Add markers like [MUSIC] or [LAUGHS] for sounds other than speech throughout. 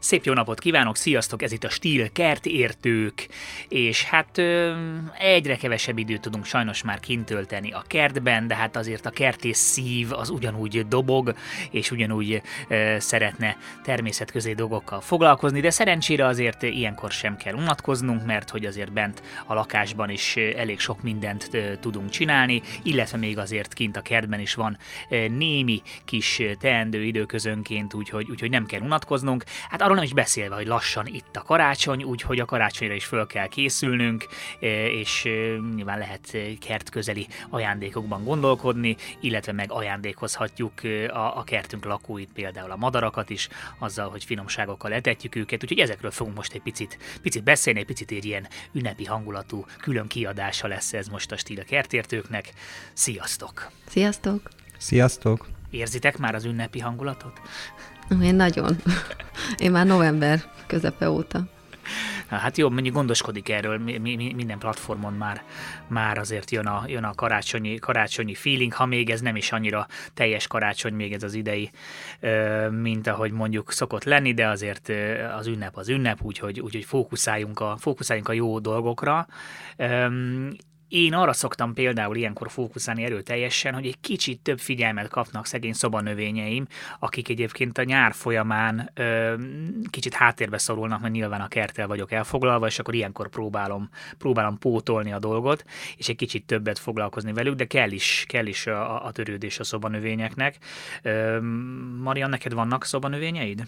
Szép jó napot kívánok, sziasztok, ez itt a Stíl kertértők, és hát ö, egyre kevesebb időt tudunk sajnos már kintölteni a kertben, de hát azért a kertész szív az ugyanúgy dobog, és ugyanúgy ö, szeretne természetközi dolgokkal foglalkozni, de szerencsére azért ilyenkor sem kell unatkoznunk, mert hogy azért bent a lakásban is elég sok mindent ö, tudunk csinálni, illetve még azért kint a kertben is van ö, némi kis teendő időközönként, úgyhogy, úgyhogy nem kell unatkoznunk. Hát arról nem is beszélve, hogy lassan itt a karácsony, úgyhogy a karácsonyra is föl kell készülnünk, e, és e, nyilván lehet kertközeli ajándékokban gondolkodni, illetve meg ajándékozhatjuk e, a, a kertünk lakóit, például a madarakat is, azzal, hogy finomságokkal etetjük őket, úgyhogy ezekről fogunk most egy picit, picit beszélni, egy picit egy ilyen ünnepi hangulatú külön kiadása lesz ez most a Stíl kertértőknek. Sziasztok! Sziasztok! Sziasztok! Érzitek már az ünnepi hangulatot? Én nagyon. Én már november közepe óta. Hát jó, mondjuk gondoskodik erről, mi, mi, minden platformon már, már azért jön a, jön a karácsonyi, karácsonyi feeling, ha még ez nem is annyira teljes karácsony, még ez az idei, mint ahogy mondjuk szokott lenni, de azért az ünnep az ünnep, úgyhogy, úgyhogy fókuszáljunk, a, fókuszáljunk a jó dolgokra. Én arra szoktam például ilyenkor fókuszálni erőteljesen, hogy egy kicsit több figyelmet kapnak szegény szobanövényeim, akik egyébként a nyár folyamán ö, kicsit háttérbe szorulnak, mert nyilván a kerttel vagyok elfoglalva, és akkor ilyenkor próbálom, próbálom pótolni a dolgot, és egy kicsit többet foglalkozni velük, de kell is, kell is a, a törődés a szobanövényeknek. Ö, Marian, neked vannak szobanövényeid?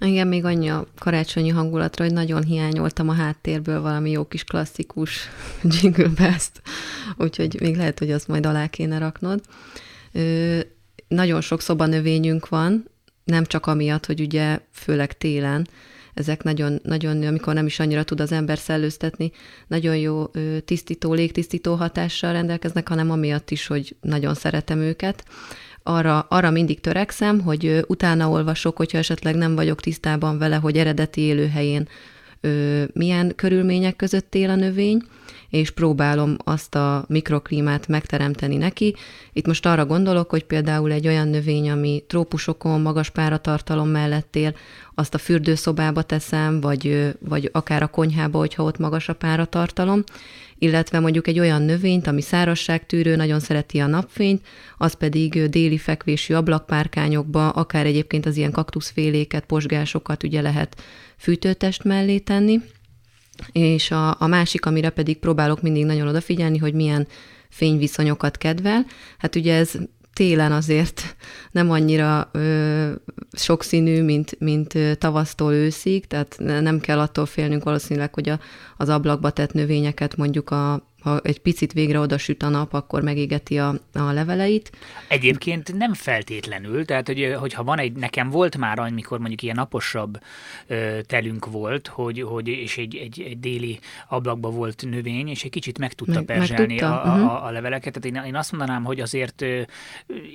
Igen, még annyi a karácsonyi hangulatra, hogy nagyon hiányoltam a háttérből valami jó kis klasszikus [LAUGHS] jingle best, úgyhogy még lehet, hogy azt majd alá kéne raknod. Ö, nagyon sok szobanövényünk van, nem csak amiatt, hogy ugye főleg télen, ezek nagyon, nagyon, amikor nem is annyira tud az ember szellőztetni, nagyon jó tisztító, légtisztító hatással rendelkeznek, hanem amiatt is, hogy nagyon szeretem őket arra, arra mindig törekszem, hogy utána olvasok, hogyha esetleg nem vagyok tisztában vele, hogy eredeti élőhelyén ö, milyen körülmények között él a növény, és próbálom azt a mikroklímát megteremteni neki. Itt most arra gondolok, hogy például egy olyan növény, ami trópusokon magas páratartalom mellett él, azt a fürdőszobába teszem, vagy, vagy akár a konyhába, hogyha ott magas a páratartalom, illetve mondjuk egy olyan növényt, ami szárazságtűrő, nagyon szereti a napfényt, az pedig déli fekvésű ablakpárkányokba, akár egyébként az ilyen kaktuszféléket, posgásokat ugye lehet fűtőtest mellé tenni. És a, a másik, amire pedig próbálok mindig nagyon odafigyelni, hogy milyen fényviszonyokat kedvel. Hát ugye ez télen azért nem annyira ö, sokszínű, mint, mint tavasztól őszig, tehát nem kell attól félnünk valószínűleg, hogy a, az ablakba tett növényeket mondjuk a ha egy picit végre oda süt a nap, akkor megégeti a, a leveleit. Egyébként nem feltétlenül, tehát hogy, hogyha van egy, nekem volt már, amikor mondjuk ilyen naposabb ö, telünk volt, hogy, hogy és egy, egy, egy déli ablakba volt növény, és egy kicsit meg tudta meg, perzselni meg tudta. A, a, a leveleket. Tehát én, én azt mondanám, hogy azért ö,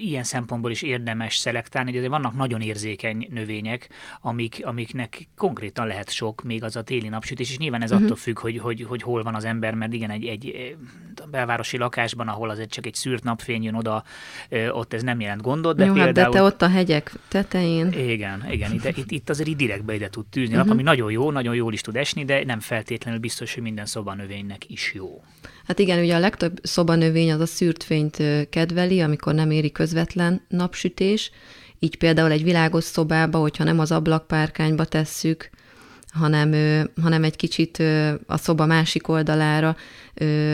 ilyen szempontból is érdemes szelektálni, hogy azért vannak nagyon érzékeny növények, amik, amiknek konkrétan lehet sok, még az a téli napsütés, és nyilván ez uh-huh. attól függ, hogy, hogy, hogy hol van az ember, mert igen, egy, egy a belvárosi lakásban, ahol azért csak egy szűrt napfény jön oda, ott ez nem jelent gondot. De Jó, például... hát de te ott a hegyek tetején. Igen, igen, itt, itt, itt azért így direktbe ide tud tűzni uh-huh. nap, ami nagyon jó, nagyon jól is tud esni, de nem feltétlenül biztos, hogy minden szobanövénynek is jó. Hát igen, ugye a legtöbb szobanövény az a szűrt fényt kedveli, amikor nem éri közvetlen napsütés, így például egy világos szobába, hogyha nem az ablakpárkányba tesszük, hanem, hanem egy kicsit a szoba másik oldalára,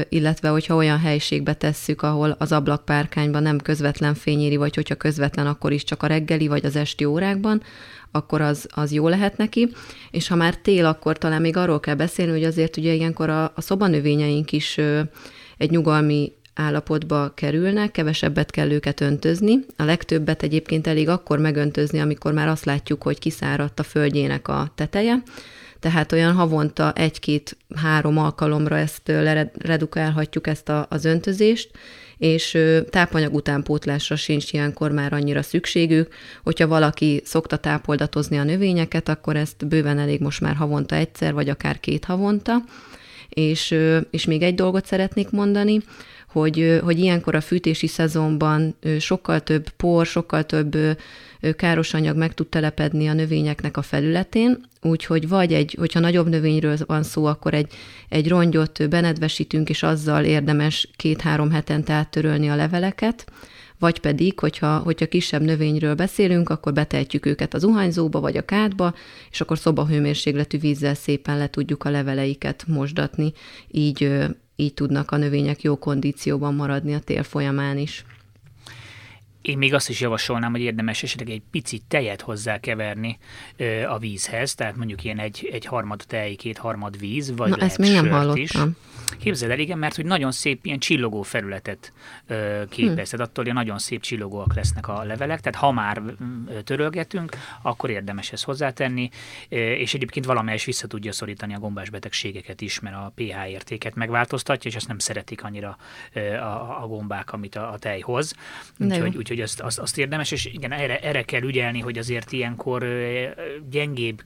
illetve hogyha olyan helységbe tesszük, ahol az ablakpárkányban nem közvetlen fényéri, vagy hogyha közvetlen, akkor is csak a reggeli vagy az esti órákban, akkor az, az jó lehet neki. És ha már tél, akkor talán még arról kell beszélni, hogy azért ugye ilyenkor a, a szobanövényeink is egy nyugalmi állapotba kerülnek, kevesebbet kell őket öntözni. A legtöbbet egyébként elég akkor megöntözni, amikor már azt látjuk, hogy kiszáradt a földjének a teteje, tehát olyan havonta egy-két-három alkalomra ezt redukálhatjuk ezt a, az öntözést, és tápanyag utánpótlásra sincs ilyenkor már annyira szükségük. Hogyha valaki szokta tápoldatozni a növényeket, akkor ezt bőven elég most már havonta egyszer, vagy akár két havonta. És, és még egy dolgot szeretnék mondani, hogy, hogy ilyenkor a fűtési szezonban sokkal több por, sokkal több káros anyag meg tud telepedni a növényeknek a felületén, úgyhogy vagy egy, hogyha nagyobb növényről van szó, akkor egy, egy rongyot benedvesítünk, és azzal érdemes két-három hetente áttörölni a leveleket, vagy pedig, hogyha, hogyha kisebb növényről beszélünk, akkor betehetjük őket az zuhanyzóba vagy a kádba, és akkor szobahőmérsékletű vízzel szépen le tudjuk a leveleiket mosdatni, így, így tudnak a növények jó kondícióban maradni a tél folyamán is. Én még azt is javasolnám, hogy érdemes esetleg egy picit tejet hozzákeverni ö, a vízhez, tehát mondjuk ilyen egy, egy harmad tej, két harmad víz, vagy Na, ezt még nem hallottam. Is. Képzeld el, igen, mert hogy nagyon szép ilyen csillogó felületet ö, képez, hm. attól hogy nagyon szép csillogóak lesznek a levelek, tehát ha már törölgetünk, akkor érdemes ezt hozzátenni, és egyébként valamelyes vissza tudja szorítani a gombás betegségeket is, mert a pH értéket megváltoztatja, és azt nem szeretik annyira a, a gombák, amit a, a tej hoz. Úgyhogy, úgyhogy azt, azt, azt érdemes, és igen, erre, erre kell ügyelni, hogy azért ilyenkor gyengébb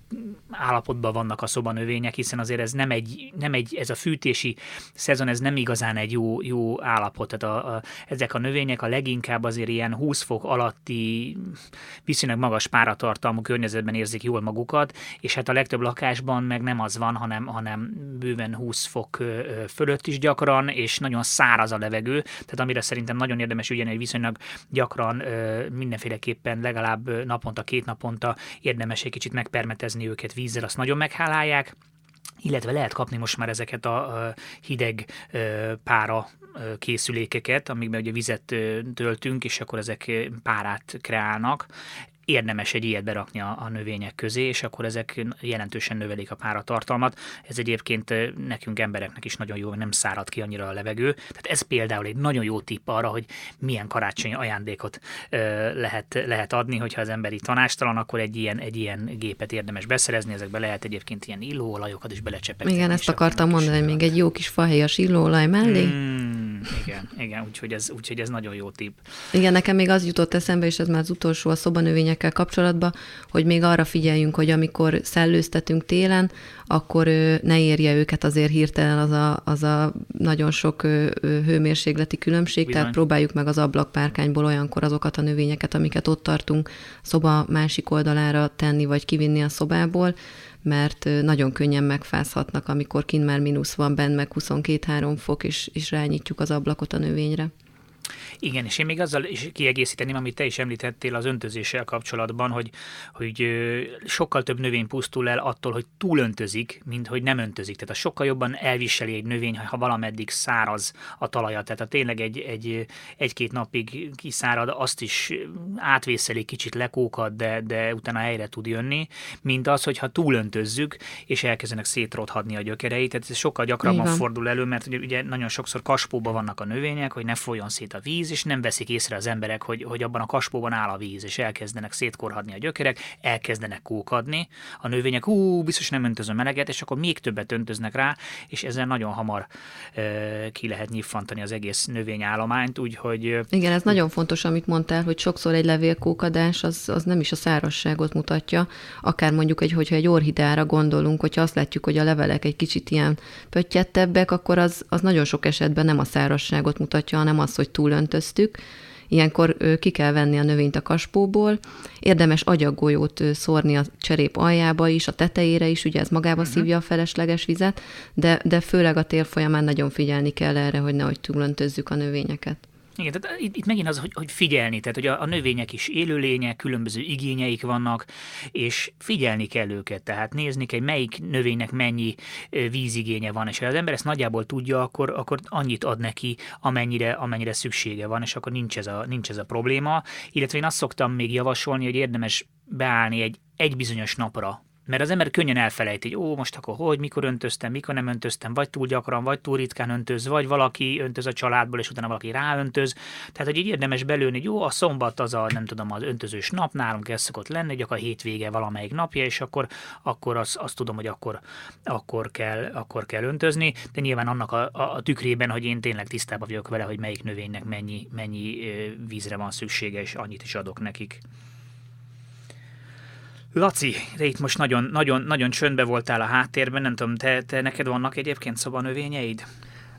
állapotban vannak a szobanövények, hiszen azért ez nem egy, nem egy ez a fűtési szezon ez nem igazán egy jó, jó állapot. Tehát a, a, ezek a növények a leginkább azért ilyen 20 fok alatti, viszonylag magas páratartalmú környezetben érzik jól magukat, és hát a legtöbb lakásban meg nem az van, hanem, hanem bőven 20 fok fölött is gyakran, és nagyon száraz a levegő, tehát amire szerintem nagyon érdemes ügyelni, hogy viszonylag gyakran mindenféleképpen legalább naponta, két naponta érdemes egy kicsit megpermetezni őket vízzel, azt nagyon meghálálják. Illetve lehet kapni most már ezeket a hideg pára készülékeket, amikben ugye vizet töltünk, és akkor ezek párát kreálnak érdemes egy ilyet berakni a, a növények közé, és akkor ezek jelentősen növelik a páratartalmat. Ez egyébként nekünk embereknek is nagyon jó, hogy nem szárad ki annyira a levegő. Tehát ez például egy nagyon jó tipp arra, hogy milyen karácsonyi ajándékot ö, lehet, lehet adni, hogyha az emberi tanástalan, akkor egy ilyen, egy ilyen gépet érdemes beszerezni, ezekbe lehet egyébként ilyen illóolajokat is belecsepegni. Igen, ezt akartam mondani, még egy jó kis fahéjas illóolaj mellé. Mm, igen, igen, úgyhogy ez, úgyhogy ez nagyon jó tipp. Igen, nekem még az jutott eszembe, és ez már az utolsó a szobanövények növényekkel kapcsolatban, hogy még arra figyeljünk, hogy amikor szellőztetünk télen, akkor ne érje őket azért hirtelen az a, az a nagyon sok hőmérsékleti különbség, Bizony. tehát próbáljuk meg az ablakpárkányból olyankor azokat a növényeket, amiket ott tartunk, szoba másik oldalára tenni, vagy kivinni a szobából, mert nagyon könnyen megfázhatnak, amikor kint már mínusz van benne, meg 22-3 fok, és, és rányítjuk az ablakot a növényre. Igen, és én még azzal is kiegészíteném, amit te is említettél az öntözéssel kapcsolatban, hogy, hogy sokkal több növény pusztul el attól, hogy túlöntözik, mint hogy nem öntözik. Tehát a sokkal jobban elviseli egy növény, ha valameddig száraz a talaja. Tehát ha tényleg egy, egy, egy-két napig kiszárad, azt is átvészeli, kicsit lekókad, de, de utána helyre tud jönni, mint az, hogyha túlöntözzük, és elkezdenek szétrothadni a gyökereit. Tehát ez sokkal gyakrabban Igen. fordul elő, mert ugye, ugye nagyon sokszor kaspóban vannak a növények, hogy ne folyjon szét a víz, és nem veszik észre az emberek, hogy, hogy abban a kaspóban áll a víz, és elkezdenek szétkorhadni a gyökerek, elkezdenek kókadni, a növények, ú, biztos nem öntözöm meleget, és akkor még többet öntöznek rá, és ezzel nagyon hamar e, ki lehet nyiffantani az egész növényállományt, úgyhogy... Igen, ez nagyon fontos, amit mondtál, hogy sokszor egy levélkókadás az, az nem is a szárasságot mutatja, akár mondjuk, egy, hogyha egy orhidára gondolunk, hogyha azt látjuk, hogy a levelek egy kicsit ilyen pöttyettebbek, akkor az, az nagyon sok esetben nem a szárasságot mutatja, hanem az, hogy túl öntöztük, ilyenkor ki kell venni a növényt a kaspóból, érdemes agyaggolyót szórni a cserép aljába is, a tetejére is, ugye ez magába uh-huh. szívja a felesleges vizet, de, de főleg a tél folyamán nagyon figyelni kell erre, hogy nehogy túlöntözzük a növényeket. Igen, tehát itt, itt megint az, hogy, hogy figyelni, tehát hogy a, a növények is élőlények, különböző igényeik vannak, és figyelni kell őket, tehát nézni kell, melyik növénynek mennyi vízigénye van, és ha az ember ezt nagyjából tudja, akkor, akkor annyit ad neki, amennyire, amennyire szüksége van, és akkor nincs ez, a, nincs ez a probléma. Illetve én azt szoktam még javasolni, hogy érdemes beállni egy, egy bizonyos napra Mert az ember könnyen elfelejti, hogy ó, most akkor hogy, mikor öntöztem, mikor nem öntöztem, vagy túl gyakran, vagy túl ritkán öntöz, vagy valaki öntöz a családból, és utána valaki ráöntöz. Tehát, hogy így érdemes belőni, hogy jó, a szombat az a, nem tudom, az öntözős nap, nálunk ez szokott lenni, hogy akkor a hétvége valamelyik napja, és akkor, akkor azt, azt tudom, hogy akkor, akkor, kell, akkor kell öntözni, de nyilván annak a, a, a tükrében, hogy én tényleg tisztában vagyok vele, hogy melyik növénynek mennyi, mennyi vízre van szüksége, és annyit is adok nekik. Laci, te itt most nagyon, nagyon, nagyon csöndbe voltál a háttérben, nem tudom, te, te neked vannak egyébként szobanövényeid?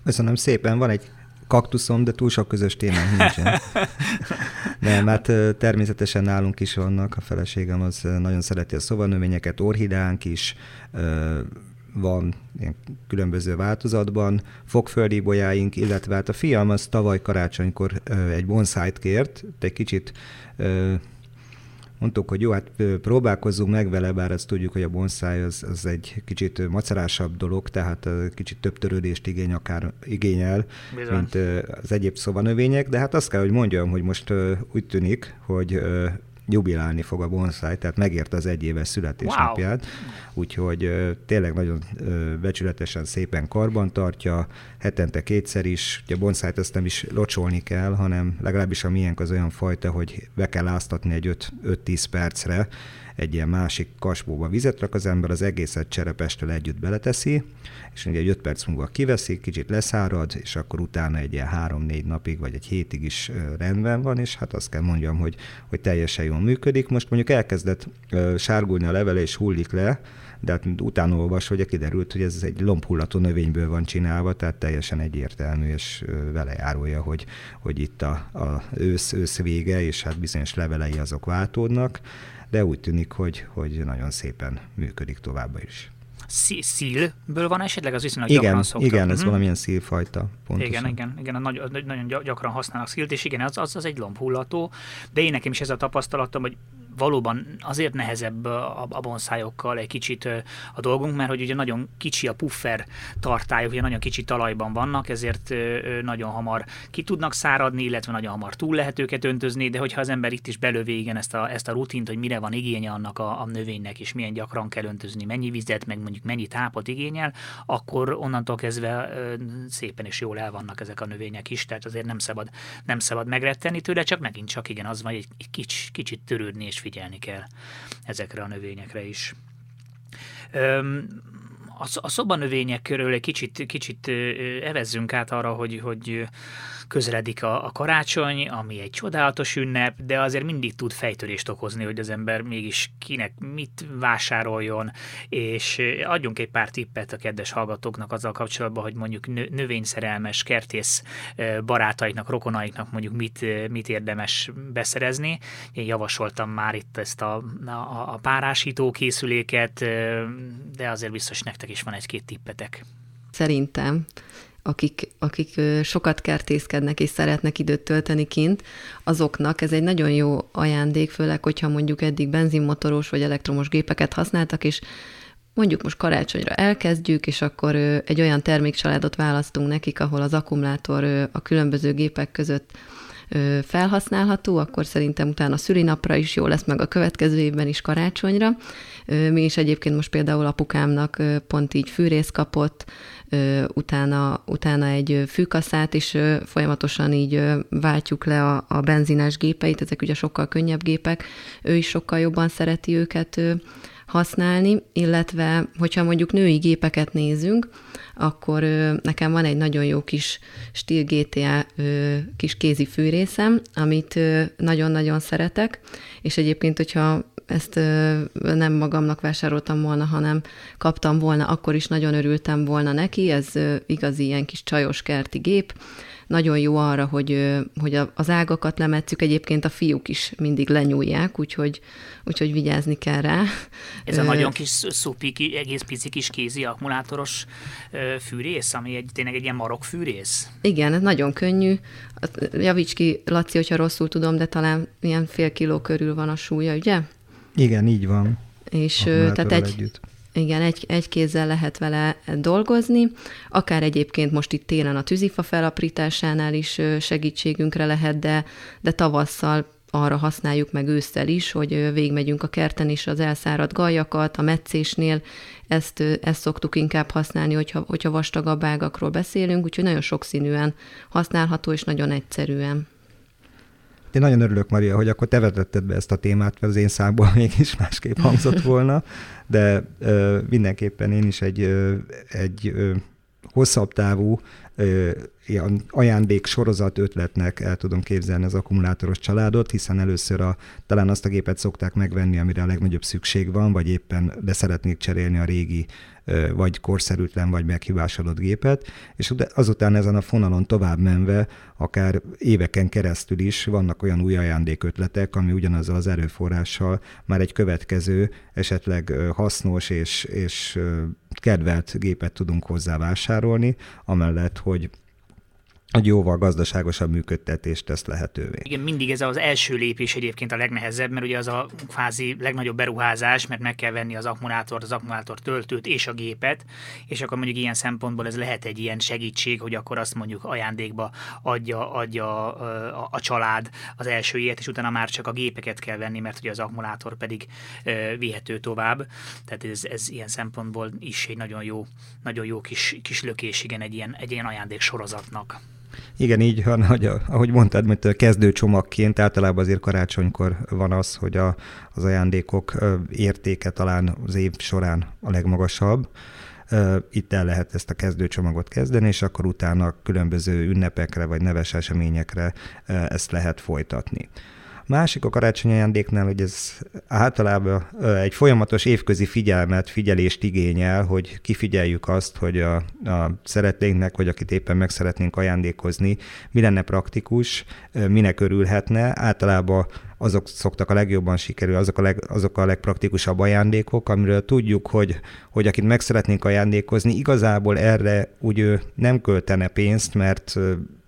Köszönöm szépen, van egy kaktuszom, de túl sok közös témánk nincsen. [LAUGHS] Nem, hát természetesen nálunk is vannak, a feleségem az nagyon szereti a szobanövényeket, orhideánk is, van ilyen különböző változatban, fogföldi bolyáink, illetve hát a fiam az tavaly karácsonykor egy bonszájt kért, egy kicsit mondtuk, hogy jó, hát próbálkozzunk meg vele, bár azt tudjuk, hogy a bonsai az, az egy kicsit macerásabb dolog, tehát kicsit több törődést igény akár, igényel, Bizony. mint az egyéb szobanövények, de hát azt kell, hogy mondjam, hogy most úgy tűnik, hogy jubilálni fog a bonsai, tehát megérte az egyéves születésnapját, wow. úgyhogy tényleg nagyon becsületesen szépen karban tartja, hetente kétszer is, ugye a bonszájt azt nem is locsolni kell, hanem legalábbis a miénk az olyan fajta, hogy be kell áztatni egy 5-10 percre, egy ilyen másik kasbóba vizet rak az ember, az egészet cserepestől együtt beleteszi, és ugye egy 5 perc múlva kiveszi, kicsit leszárad, és akkor utána egy ilyen 3-4 napig, vagy egy hétig is rendben van, és hát azt kell mondjam, hogy, hogy teljesen jól működik. Most mondjuk elkezdett sárgulni a levele, és hullik le, de hát utána olvas, hogy kiderült, hogy ez egy lombhullató növényből van csinálva, tehát teljesen egyértelmű, és vele járulja, hogy, hogy itt a, a ősz, ősz vége, és hát bizonyos levelei azok váltódnak de úgy tűnik, hogy, hogy nagyon szépen működik továbbá is. Szílből van esetleg? Az viszonylag igen, gyakran szoktak. Igen, ez uh-huh. valamilyen szílfajta. Pontosan. Igen, igen, igen, nagyon, nagyon gyakran használnak szílt, és igen, az, az, az egy lombhullató, de én nekem is ez a tapasztalatom, hogy valóban azért nehezebb a, a bonszájokkal egy kicsit a dolgunk, mert hogy ugye nagyon kicsi a puffer tartályok, ugye nagyon kicsi talajban vannak, ezért nagyon hamar ki tudnak száradni, illetve nagyon hamar túl lehet őket öntözni, de hogyha az ember itt is belövi igen ezt a, ezt a rutint, hogy mire van igénye annak a, a növénynek, és milyen gyakran kell öntözni, mennyi vizet, meg mondjuk mennyi tápot igényel, akkor onnantól kezdve szépen és jól el vannak ezek a növények is, tehát azért nem szabad, nem szabad megretteni tőle, csak megint csak igen, az van, egy kicsit, kicsit törődni és figyelni kell ezekre a növényekre is. Öm, a szobanövények körül egy kicsit, kicsit evezzünk át arra, hogy, hogy közeledik a, a karácsony, ami egy csodálatos ünnep, de azért mindig tud fejtörést okozni, hogy az ember mégis kinek mit vásároljon, és adjunk egy pár tippet a kedves hallgatóknak azzal kapcsolatban, hogy mondjuk növényszerelmes, kertész barátaiknak, rokonaiknak mondjuk mit, mit érdemes beszerezni. Én javasoltam már itt ezt a, a, a párásító készüléket, de azért biztos nektek is van egy-két tippetek. Szerintem akik, akik sokat kertészkednek és szeretnek időt tölteni kint, azoknak ez egy nagyon jó ajándék, főleg, hogyha mondjuk eddig benzinmotoros vagy elektromos gépeket használtak, és mondjuk most karácsonyra elkezdjük, és akkor egy olyan termékcsaládot választunk nekik, ahol az akkumulátor a különböző gépek között felhasználható, akkor szerintem utána a szülinapra is jó lesz, meg a következő évben is karácsonyra. Mi is egyébként most például apukámnak pont így fűrész kapott, utána, utána egy fűkaszát, és folyamatosan így váltjuk le a, a benzines gépeit, ezek ugye sokkal könnyebb gépek, ő is sokkal jobban szereti őket használni, illetve hogyha mondjuk női gépeket nézünk, akkor nekem van egy nagyon jó kis stíl GTA kis kézi fűrészem, amit nagyon-nagyon szeretek, és egyébként, hogyha ezt nem magamnak vásároltam volna, hanem kaptam volna, akkor is nagyon örültem volna neki, ez igazi ilyen kis csajos kerti gép, nagyon jó arra, hogy, hogy az ágakat lemetszük, egyébként a fiúk is mindig lenyúlják, úgyhogy, úgyhogy vigyázni kell rá. Ez a nagyon kis szupi, egész pici kis kézi akkumulátoros fűrész, ami egy, tényleg egy ilyen marok fűrész? Igen, ez nagyon könnyű. Javíts ki, Laci, hogyha rosszul tudom, de talán ilyen fél kiló körül van a súlya, ugye? Igen, így van. És tehát egy, együtt. Igen, egy, egy kézzel lehet vele dolgozni, akár egyébként most itt télen a tűzifa felaprításánál is segítségünkre lehet, de, de tavasszal arra használjuk meg ősszel is, hogy végigmegyünk a kerten is az elszáradt gajakat, a meccésnél ezt, ezt szoktuk inkább használni, hogyha, hogyha vastagabb ágakról beszélünk, úgyhogy nagyon sokszínűen használható és nagyon egyszerűen. Én nagyon örülök, Maria, hogy akkor te vetetted be ezt a témát, mert az én számból [LAUGHS] mégis másképp hangzott volna, de ö, mindenképpen én is egy, ö, egy ö, hosszabb távú ilyen ajándék sorozat ötletnek el tudom képzelni az akkumulátoros családot, hiszen először a, talán azt a gépet szokták megvenni, amire a legnagyobb szükség van, vagy éppen de szeretnék cserélni a régi vagy korszerűtlen, vagy meghibásodott gépet, és azután ezen a fonalon tovább menve, akár éveken keresztül is vannak olyan új ajándékötletek, ami ugyanazzal az erőforrással már egy következő, esetleg hasznos és, és kedvelt gépet tudunk hozzá vásárolni, amellett, hogy egy jóval gazdaságosabb működtetést tesz lehetővé. Igen, mindig ez az első lépés egyébként a legnehezebb, mert ugye az a kvázi legnagyobb beruházás, mert meg kell venni az akkumulátort, az akkumulátor töltőt és a gépet, és akkor mondjuk ilyen szempontból ez lehet egy ilyen segítség, hogy akkor azt mondjuk ajándékba adja, adja a, a, a család az első ilyet, és utána már csak a gépeket kell venni, mert ugye az akkumulátor pedig vihető tovább. Tehát ez, ez ilyen szempontból is egy nagyon jó, nagyon jó kis, kis lökés, igen, egy ilyen, egy ilyen ajándék sorozatnak. Igen, így van, hogy ahogy mondtad, mint kezdőcsomagként általában azért karácsonykor van az, hogy a, az ajándékok értéke talán az év során a legmagasabb. Itt el lehet ezt a kezdőcsomagot kezdeni, és akkor utána különböző ünnepekre vagy neves eseményekre ezt lehet folytatni. Másik a karácsonyi ajándéknál, hogy ez általában egy folyamatos évközi figyelmet, figyelést igényel, hogy kifigyeljük azt, hogy a, a szeretnénknek, vagy akit éppen meg szeretnénk ajándékozni, mi lenne praktikus, minek örülhetne. Általában azok szoktak a legjobban sikerülni, azok a, leg, azok a legpraktikusabb ajándékok, amiről tudjuk, hogy, hogy akit meg szeretnénk ajándékozni, igazából erre úgy nem költene pénzt, mert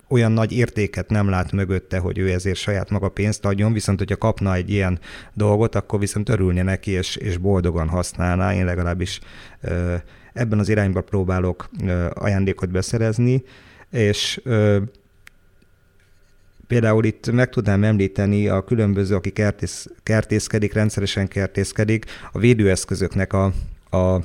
olyan nagy értéket nem lát mögötte, hogy ő ezért saját maga pénzt adjon, viszont hogyha kapna egy ilyen dolgot, akkor viszont örülne neki, és, és boldogan használná. Én legalábbis ebben az irányba próbálok ajándékot beszerezni, és Például itt meg tudnám említeni a különböző, aki kertész, kertészkedik, rendszeresen kertészkedik, a védőeszközöknek a, a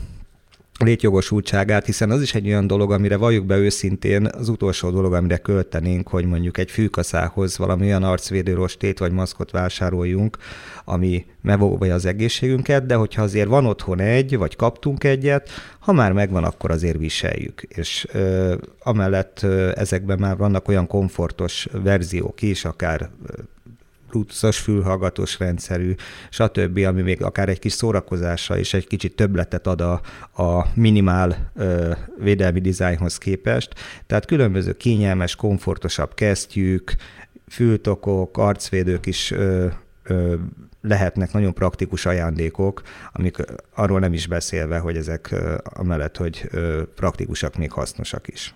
létjogosultságát, hiszen az is egy olyan dolog, amire valljuk be őszintén, az utolsó dolog, amire költenénk, hogy mondjuk egy fűkaszához valami olyan arcvédőrostét vagy maszkot vásároljunk, ami megóvja az egészségünket, de hogyha azért van otthon egy, vagy kaptunk egyet, ha már megvan, akkor azért viseljük. És ö, amellett ö, ezekben már vannak olyan komfortos verziók is, akár bluetooth fülhallgatós rendszerű, stb., ami még akár egy kis szórakozásra és egy kicsit többletet ad a, a minimál ö, védelmi dizájnhoz képest. Tehát különböző kényelmes, komfortosabb kesztyűk, fültokok, arcvédők is ö, ö, lehetnek nagyon praktikus ajándékok, amik arról nem is beszélve, hogy ezek amellett, hogy praktikusak, még hasznosak is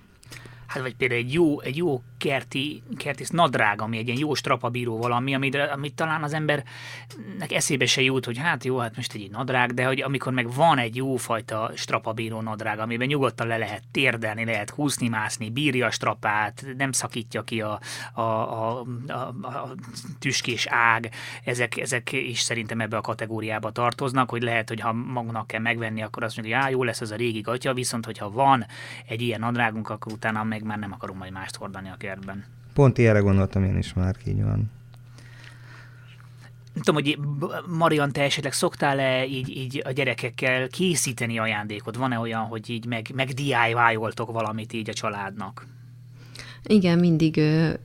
hát vagy például egy jó, egy jó kerti, kertész nadrág, ami egy ilyen jó strapabíró valami, amit, amit talán az embernek eszébe se jut, hogy hát jó, hát most egy nadrág, de hogy amikor meg van egy jó fajta strapabíró nadrág, amiben nyugodtan le lehet térdelni, lehet húszni, mászni, bírja a strapát, nem szakítja ki a, a, a, a, a tüskés ág, ezek, ezek is szerintem ebbe a kategóriába tartoznak, hogy lehet, hogy ha magunknak kell megvenni, akkor azt mondja, hogy á, jó lesz ez a régi gatya, viszont hogyha van egy ilyen nadrágunk, akkor utána meg már nem akarunk majd mást hordani a kertben. Pont ilyenre gondoltam én is már, így van. Nem tudom, hogy Marian, te esetleg szoktál-e így, így a gyerekekkel készíteni ajándékot? Van-e olyan, hogy így meg, meg DIY-oltok valamit így a családnak? Igen, mindig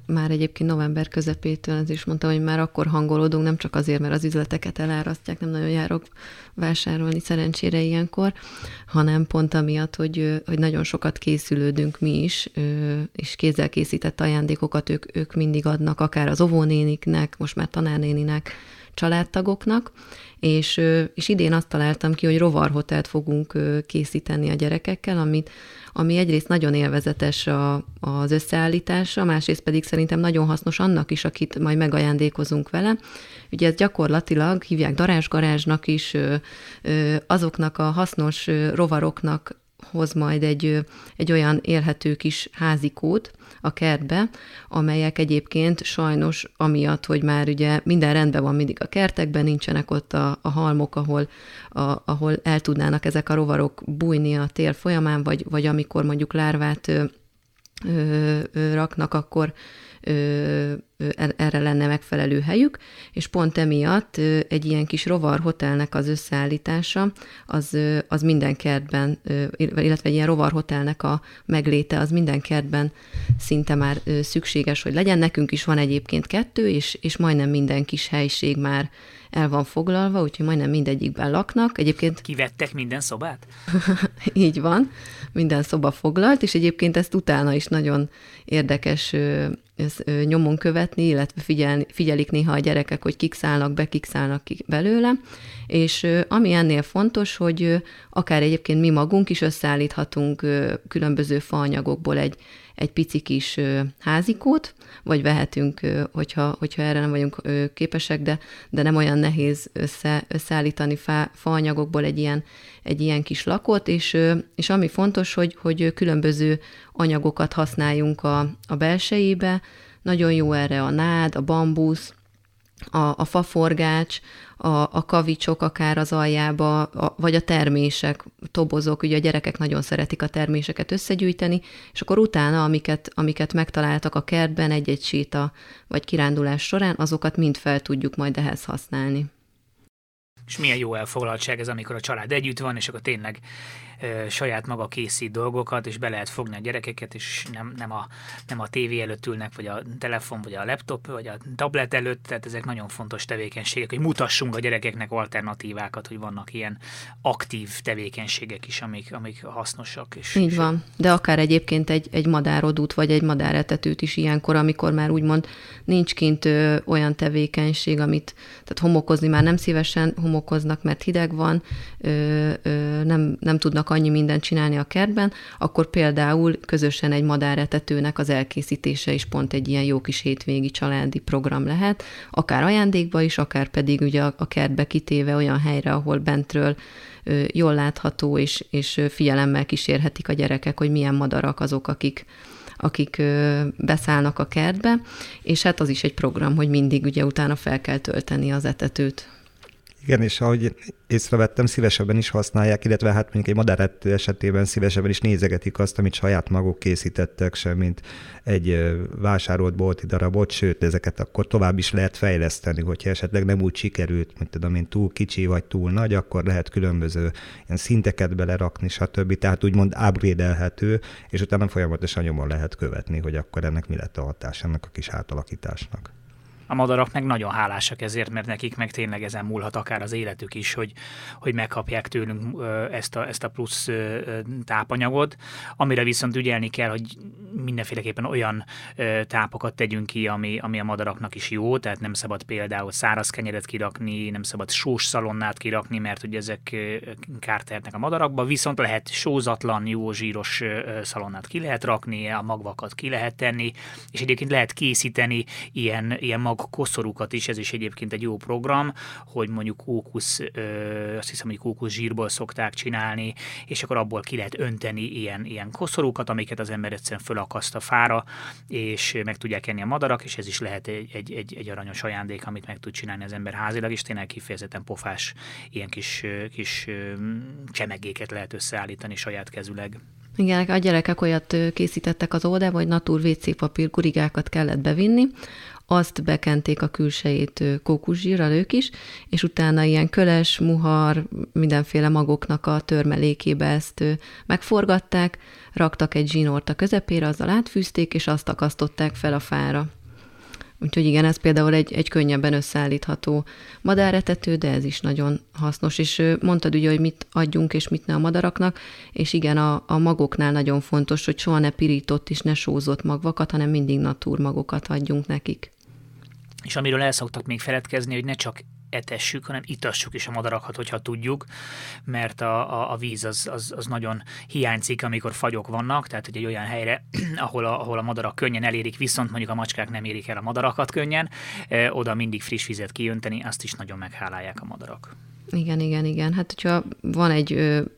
már egyébként november közepétől az is mondtam, hogy már akkor hangolódunk, nem csak azért, mert az üzleteket elárasztják, nem nagyon járok vásárolni szerencsére ilyenkor, hanem pont amiatt, hogy, hogy nagyon sokat készülődünk mi is, és kézzel készített ajándékokat ők, ők mindig adnak, akár az óvónéniknek, most már tanárnéninek, családtagoknak, és, és idén azt találtam ki, hogy rovarhotelt fogunk készíteni a gyerekekkel, amit ami egyrészt nagyon élvezetes a, az összeállítása, másrészt pedig szerintem nagyon hasznos annak is, akit majd megajándékozunk vele. Ugye ez gyakorlatilag hívják darázsgarázsnak is, azoknak a hasznos rovaroknak hoz majd egy, egy olyan élhető kis házikót a kertbe, amelyek egyébként sajnos amiatt, hogy már ugye minden rendben van mindig a kertekben, nincsenek ott a, a halmok, ahol, a, ahol el tudnának ezek a rovarok bújni a tél folyamán, vagy, vagy amikor mondjuk lárvát ö, ö, ö, raknak, akkor ö, erre lenne megfelelő helyük, és pont emiatt egy ilyen kis rovarhotelnek az összeállítása, az, az minden kertben, illetve egy ilyen rovarhotelnek a megléte, az minden kertben szinte már szükséges, hogy legyen. Nekünk is van egyébként kettő, és, és majdnem minden kis helység már el van foglalva, úgyhogy majdnem mindegyikben laknak. Egyébként... Kivettek minden szobát? [LAUGHS] Így van, minden szoba foglalt, és egyébként ezt utána is nagyon érdekes ezt nyomon követni, illetve figyelni, figyelik néha a gyerekek, hogy kik szállnak be, kik szállnak ki belőle, és ami ennél fontos, hogy akár egyébként mi magunk is összeállíthatunk különböző faanyagokból egy, egy pici kis házikót, vagy vehetünk, hogyha, hogyha erre nem vagyunk képesek, de, de nem olyan nehéz össze, összeállítani fa, faanyagokból egy ilyen, egy ilyen kis lakot, és, és ami fontos, hogy, hogy különböző anyagokat használjunk a, a belsejébe, nagyon jó erre a nád, a bambusz, a, a faforgács, a, a kavicsok akár az aljába, a, vagy a termések, tobozok, ugye a gyerekek nagyon szeretik a terméseket összegyűjteni, és akkor utána, amiket, amiket megtaláltak a kertben egy-egy séta vagy kirándulás során, azokat mind fel tudjuk majd ehhez használni. És milyen jó elfoglaltság ez, amikor a család együtt van, és akkor tényleg saját maga készít dolgokat, és be lehet fogni a gyerekeket, és nem, nem, a, nem a tévé előtt ülnek, vagy a telefon, vagy a laptop, vagy a tablet előtt, tehát ezek nagyon fontos tevékenységek, hogy mutassunk a gyerekeknek alternatívákat, hogy vannak ilyen aktív tevékenységek is, amik, amik hasznosak. És, Így van, de akár egyébként egy, egy madárodút, vagy egy madáretetőt is ilyenkor, amikor már úgymond nincs kint ö, olyan tevékenység, amit, tehát homokozni már nem szívesen homokoznak, mert hideg van, ö, ö, nem, nem tudnak annyi mindent csinálni a kertben, akkor például közösen egy madáretetőnek az elkészítése is pont egy ilyen jó kis hétvégi családi program lehet, akár ajándékba is, akár pedig ugye a kertbe kitéve olyan helyre, ahol bentről jól látható, és, és figyelemmel kísérhetik a gyerekek, hogy milyen madarak azok, akik, akik beszállnak a kertbe, és hát az is egy program, hogy mindig ugye utána fel kell tölteni az etetőt. Igen, és ahogy észrevettem, szívesebben is használják, illetve hát mondjuk egy madárett esetében szívesebben is nézegetik azt, amit saját maguk készítettek, sem mint egy vásárolt bolti darabot, sőt, ezeket akkor tovább is lehet fejleszteni, hogyha esetleg nem úgy sikerült, mint tudom én, túl kicsi vagy túl nagy, akkor lehet különböző ilyen szinteket belerakni, stb. Tehát úgymond upgrade és utána folyamatosan nyomon lehet követni, hogy akkor ennek mi lett a hatás ennek a kis átalakításnak a madarak meg nagyon hálásak ezért, mert nekik meg tényleg ezen múlhat akár az életük is, hogy, hogy megkapják tőlünk ezt a, ezt a plusz tápanyagot, amire viszont ügyelni kell, hogy mindenféleképpen olyan tápokat tegyünk ki, ami, ami a madaraknak is jó, tehát nem szabad például száraz kenyeret kirakni, nem szabad sós szalonnát kirakni, mert ugye ezek kárt tehetnek a madarakba, viszont lehet sózatlan, jó zsíros szalonnát ki lehet rakni, a magvakat ki lehet tenni, és egyébként lehet készíteni ilyen, ilyen mag koszorúkat is, ez is egyébként egy jó program, hogy mondjuk kókusz, ö, azt hiszem, hogy kókusz zsírból szokták csinálni, és akkor abból ki lehet önteni ilyen, ilyen koszorúkat, amiket az ember egyszerűen fölakaszt a fára, és meg tudják enni a madarak, és ez is lehet egy, egy, egy, aranyos ajándék, amit meg tud csinálni az ember házilag, és tényleg kifejezetten pofás ilyen kis, kis csemegéket lehet összeállítani saját kezüleg. Igen, a gyerekek olyat készítettek az óvodába, hogy natur WC papír kurigákat kellett bevinni, azt bekenték a külsejét kókuszsírral ők is, és utána ilyen köles, muhar, mindenféle magoknak a törmelékébe ezt megforgatták, raktak egy zsinort a közepére, azzal átfűzték, és azt akasztották fel a fára. Úgyhogy igen, ez például egy, egy könnyebben összeállítható madáretető, de ez is nagyon hasznos. És mondtad ugye, hogy mit adjunk és mit ne a madaraknak, és igen, a, a magoknál nagyon fontos, hogy soha ne pirított és ne sózott magvakat, hanem mindig natúrmagokat adjunk nekik. És amiről el szoktak még feledkezni, hogy ne csak etessük, hanem itassuk is a madarakat, hogyha tudjuk, mert a, a, a víz az, az, az nagyon hiányzik, amikor fagyok vannak, tehát hogy egy olyan helyre, [CLEARS THROAT] ahol a, ahol a madarak könnyen elérik, viszont mondjuk a macskák nem érik el a madarakat könnyen, oda mindig friss vizet kijönteni, azt is nagyon meghálálják a madarak. Igen, igen, igen. Hát, hogyha van egy,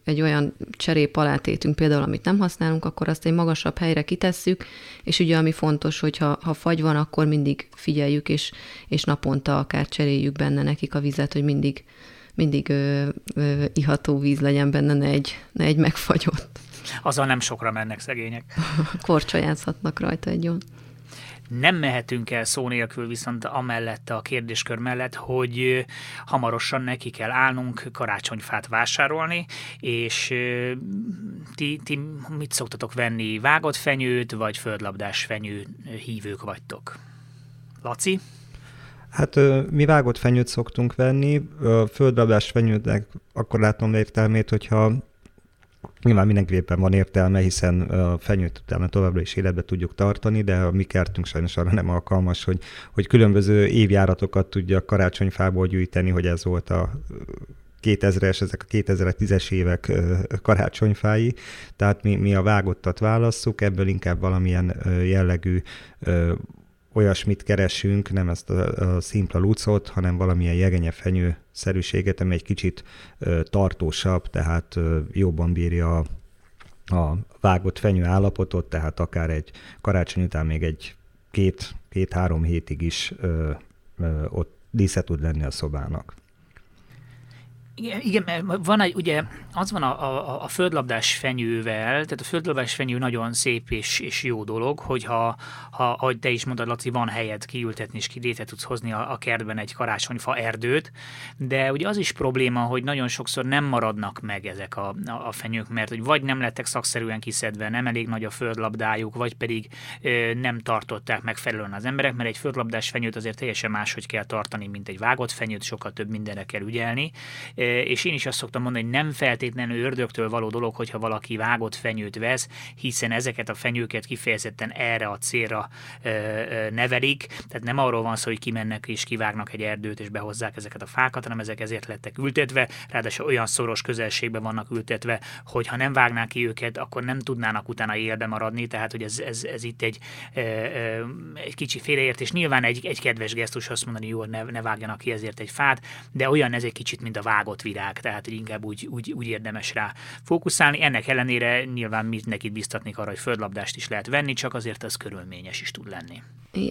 egy olyan cserépalátétünk például, amit nem használunk, akkor azt egy magasabb helyre kitesszük, és ugye ami fontos, hogy ha, ha fagy van, akkor mindig figyeljük, és, és naponta akár cseréljük benne nekik a vizet, hogy mindig, mindig ö, ö, iható víz legyen benne, ne egy, ne egy megfagyott. Azzal nem sokra mennek szegények. [LAUGHS] Korcsolyázhatnak rajta egy jó. Nem mehetünk el szó nélkül viszont amellett a kérdéskör mellett, hogy hamarosan neki kell állnunk karácsonyfát vásárolni, és ti, ti mit szoktatok venni? Vágott fenyőt, vagy földlabdás fenyő hívők vagytok? Laci? Hát mi vágott fenyőt szoktunk venni, földlabdás fenyőnek akkor látom értelmét, hogyha Nyilván mindenképpen van értelme, hiszen a fenyőt utána továbbra is életbe tudjuk tartani, de a mi kertünk sajnos arra nem alkalmas, hogy, hogy különböző évjáratokat tudja karácsonyfából gyűjteni, hogy ez volt a 2000-es, ezek a 2010-es évek karácsonyfái, tehát mi, mi a vágottat válasszuk, ebből inkább valamilyen jellegű olyasmit keresünk, nem ezt a, a szimpla lucot, hanem valamilyen jegenye fenyő szerűséget, ami egy kicsit ö, tartósabb, tehát ö, jobban bírja a, a vágott fenyő állapotot, tehát akár egy karácsony után még egy két, két-három hétig is ö, ö, ott dísze tud lenni a szobának. Igen, igen, mert van egy, ugye az van a, a, a földlabdás fenyővel, tehát a földlabdás fenyő nagyon szép és, és jó dolog, hogyha, ha, ahogy te is mondtad, Laci, van helyet kiültetni, és ki tudsz hozni a, a kertben egy karácsonyfa erdőt, de ugye az is probléma, hogy nagyon sokszor nem maradnak meg ezek a, a, a fenyők, mert hogy vagy nem lettek szakszerűen kiszedve, nem elég nagy a földlabdájuk, vagy pedig ö, nem tartották megfelelően az emberek, mert egy földlabdás fenyőt azért teljesen máshogy kell tartani, mint egy vágott fenyőt, sokkal több mindenre kell ügyelni és én is azt szoktam mondani, hogy nem feltétlenül ördögtől való dolog, hogyha valaki vágott fenyőt vesz, hiszen ezeket a fenyőket kifejezetten erre a célra nevelik, tehát nem arról van szó, hogy kimennek és kivágnak egy erdőt és behozzák ezeket a fákat, hanem ezek ezért lettek ültetve, ráadásul olyan szoros közelségben vannak ültetve, hogy ha nem vágnák ki őket, akkor nem tudnának utána élbe maradni, tehát hogy ez, ez, ez itt egy, egy kicsi félreértés. Nyilván egy, egy kedves gesztus azt mondani, jó, ne, ne vágjanak ki ezért egy fát, de olyan ez egy kicsit, mint a vágott virág virág, tehát hogy inkább úgy, úgy, úgy érdemes rá fókuszálni. Ennek ellenére nyilván mindenkit biztatnék arra, hogy földlabdást is lehet venni, csak azért az körülményes is tud lenni.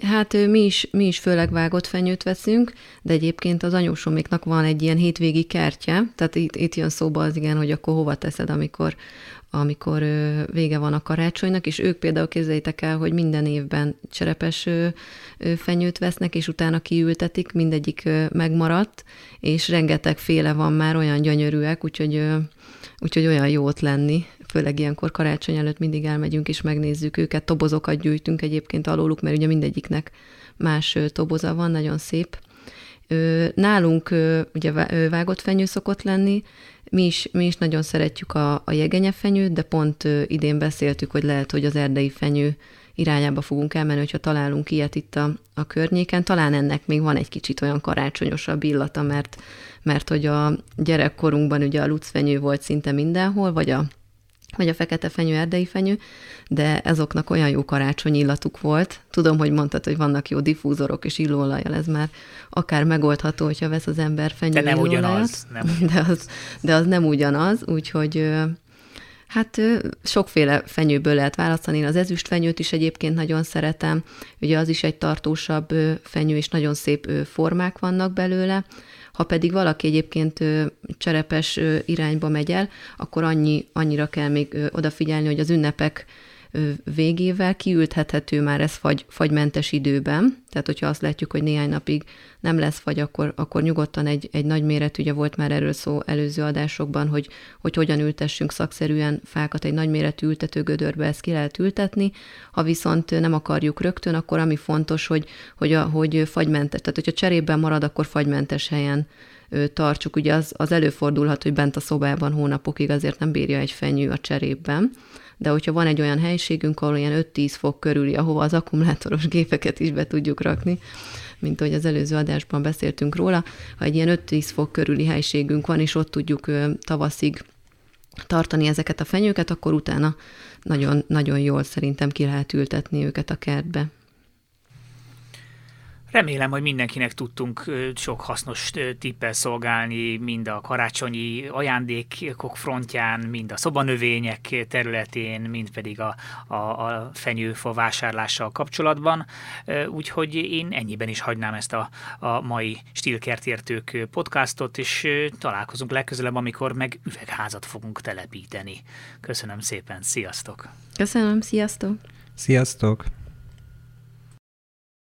Hát mi is, mi is főleg vágott fenyőt veszünk, de egyébként az anyósoméknak van egy ilyen hétvégi kertje, tehát itt, itt jön szóba az igen, hogy akkor hova teszed, amikor, amikor vége van a karácsonynak, és ők például képzeljétek el, hogy minden évben cserepes fenyőt vesznek, és utána kiültetik, mindegyik megmaradt, és rengeteg féle van már, olyan gyönyörűek, úgyhogy, úgyhogy olyan jó ott lenni, főleg ilyenkor karácsony előtt mindig elmegyünk és megnézzük őket, tobozokat gyűjtünk egyébként alóluk, mert ugye mindegyiknek más toboza van, nagyon szép. Nálunk ugye vágott fenyő szokott lenni, mi is, mi is nagyon szeretjük a, a jegenyefenyőt, de pont idén beszéltük, hogy lehet, hogy az erdei fenyő irányába fogunk elmenni, hogyha találunk ilyet itt a, a környéken. Talán ennek még van egy kicsit olyan karácsonyosabb illata, mert, mert hogy a gyerekkorunkban ugye a lucfenyő volt szinte mindenhol, vagy a vagy a fekete fenyő, erdei fenyő, de ezoknak olyan jó karácsony illatuk volt. Tudom, hogy mondtad, hogy vannak jó diffúzorok és illóolajjal, ez már akár megoldható, hogyha vesz az ember fenyő De nem ugyanaz. Nem. [LAUGHS] De, az, de az nem ugyanaz, úgyhogy Hát sokféle fenyőből lehet választani. Én az ezüst fenyőt is egyébként nagyon szeretem. Ugye az is egy tartósabb fenyő, és nagyon szép formák vannak belőle. Ha pedig valaki egyébként cserepes irányba megy el, akkor annyi, annyira kell még odafigyelni, hogy az ünnepek végével kiülthethető már ez fagy, fagymentes időben. Tehát, hogyha azt látjuk, hogy néhány napig nem lesz fagy, akkor, akkor nyugodtan egy, egy nagy méret, ugye volt már erről szó előző adásokban, hogy, hogy hogyan ültessünk szakszerűen fákat egy nagyméretű ültetőgödörbe, ezt ki lehet ültetni. Ha viszont nem akarjuk rögtön, akkor ami fontos, hogy, hogy, a, hogy fagymentes, tehát hogyha cserében marad, akkor fagymentes helyen tartsuk. Ugye az, az előfordulhat, hogy bent a szobában hónapokig azért nem bírja egy fenyő a cserében, de hogyha van egy olyan helységünk, ahol ilyen 5-10 fok körüli, ahova az akkumulátoros gépeket is be tudjuk rakni, mint ahogy az előző adásban beszéltünk róla, ha egy ilyen 5-10 fok körüli helységünk van, és ott tudjuk tavaszig tartani ezeket a fenyőket, akkor utána nagyon, nagyon jól szerintem ki lehet ültetni őket a kertbe. Remélem, hogy mindenkinek tudtunk sok hasznos tippel szolgálni, mind a karácsonyi ajándékok frontján, mind a szobanövények területén, mind pedig a, a, a fenyőfa vásárlással kapcsolatban. Úgyhogy én ennyiben is hagynám ezt a, a mai Stílkertértők podcastot, és találkozunk legközelebb, amikor meg üvegházat fogunk telepíteni. Köszönöm szépen, sziasztok! Köszönöm, sziasztok! Sziasztok!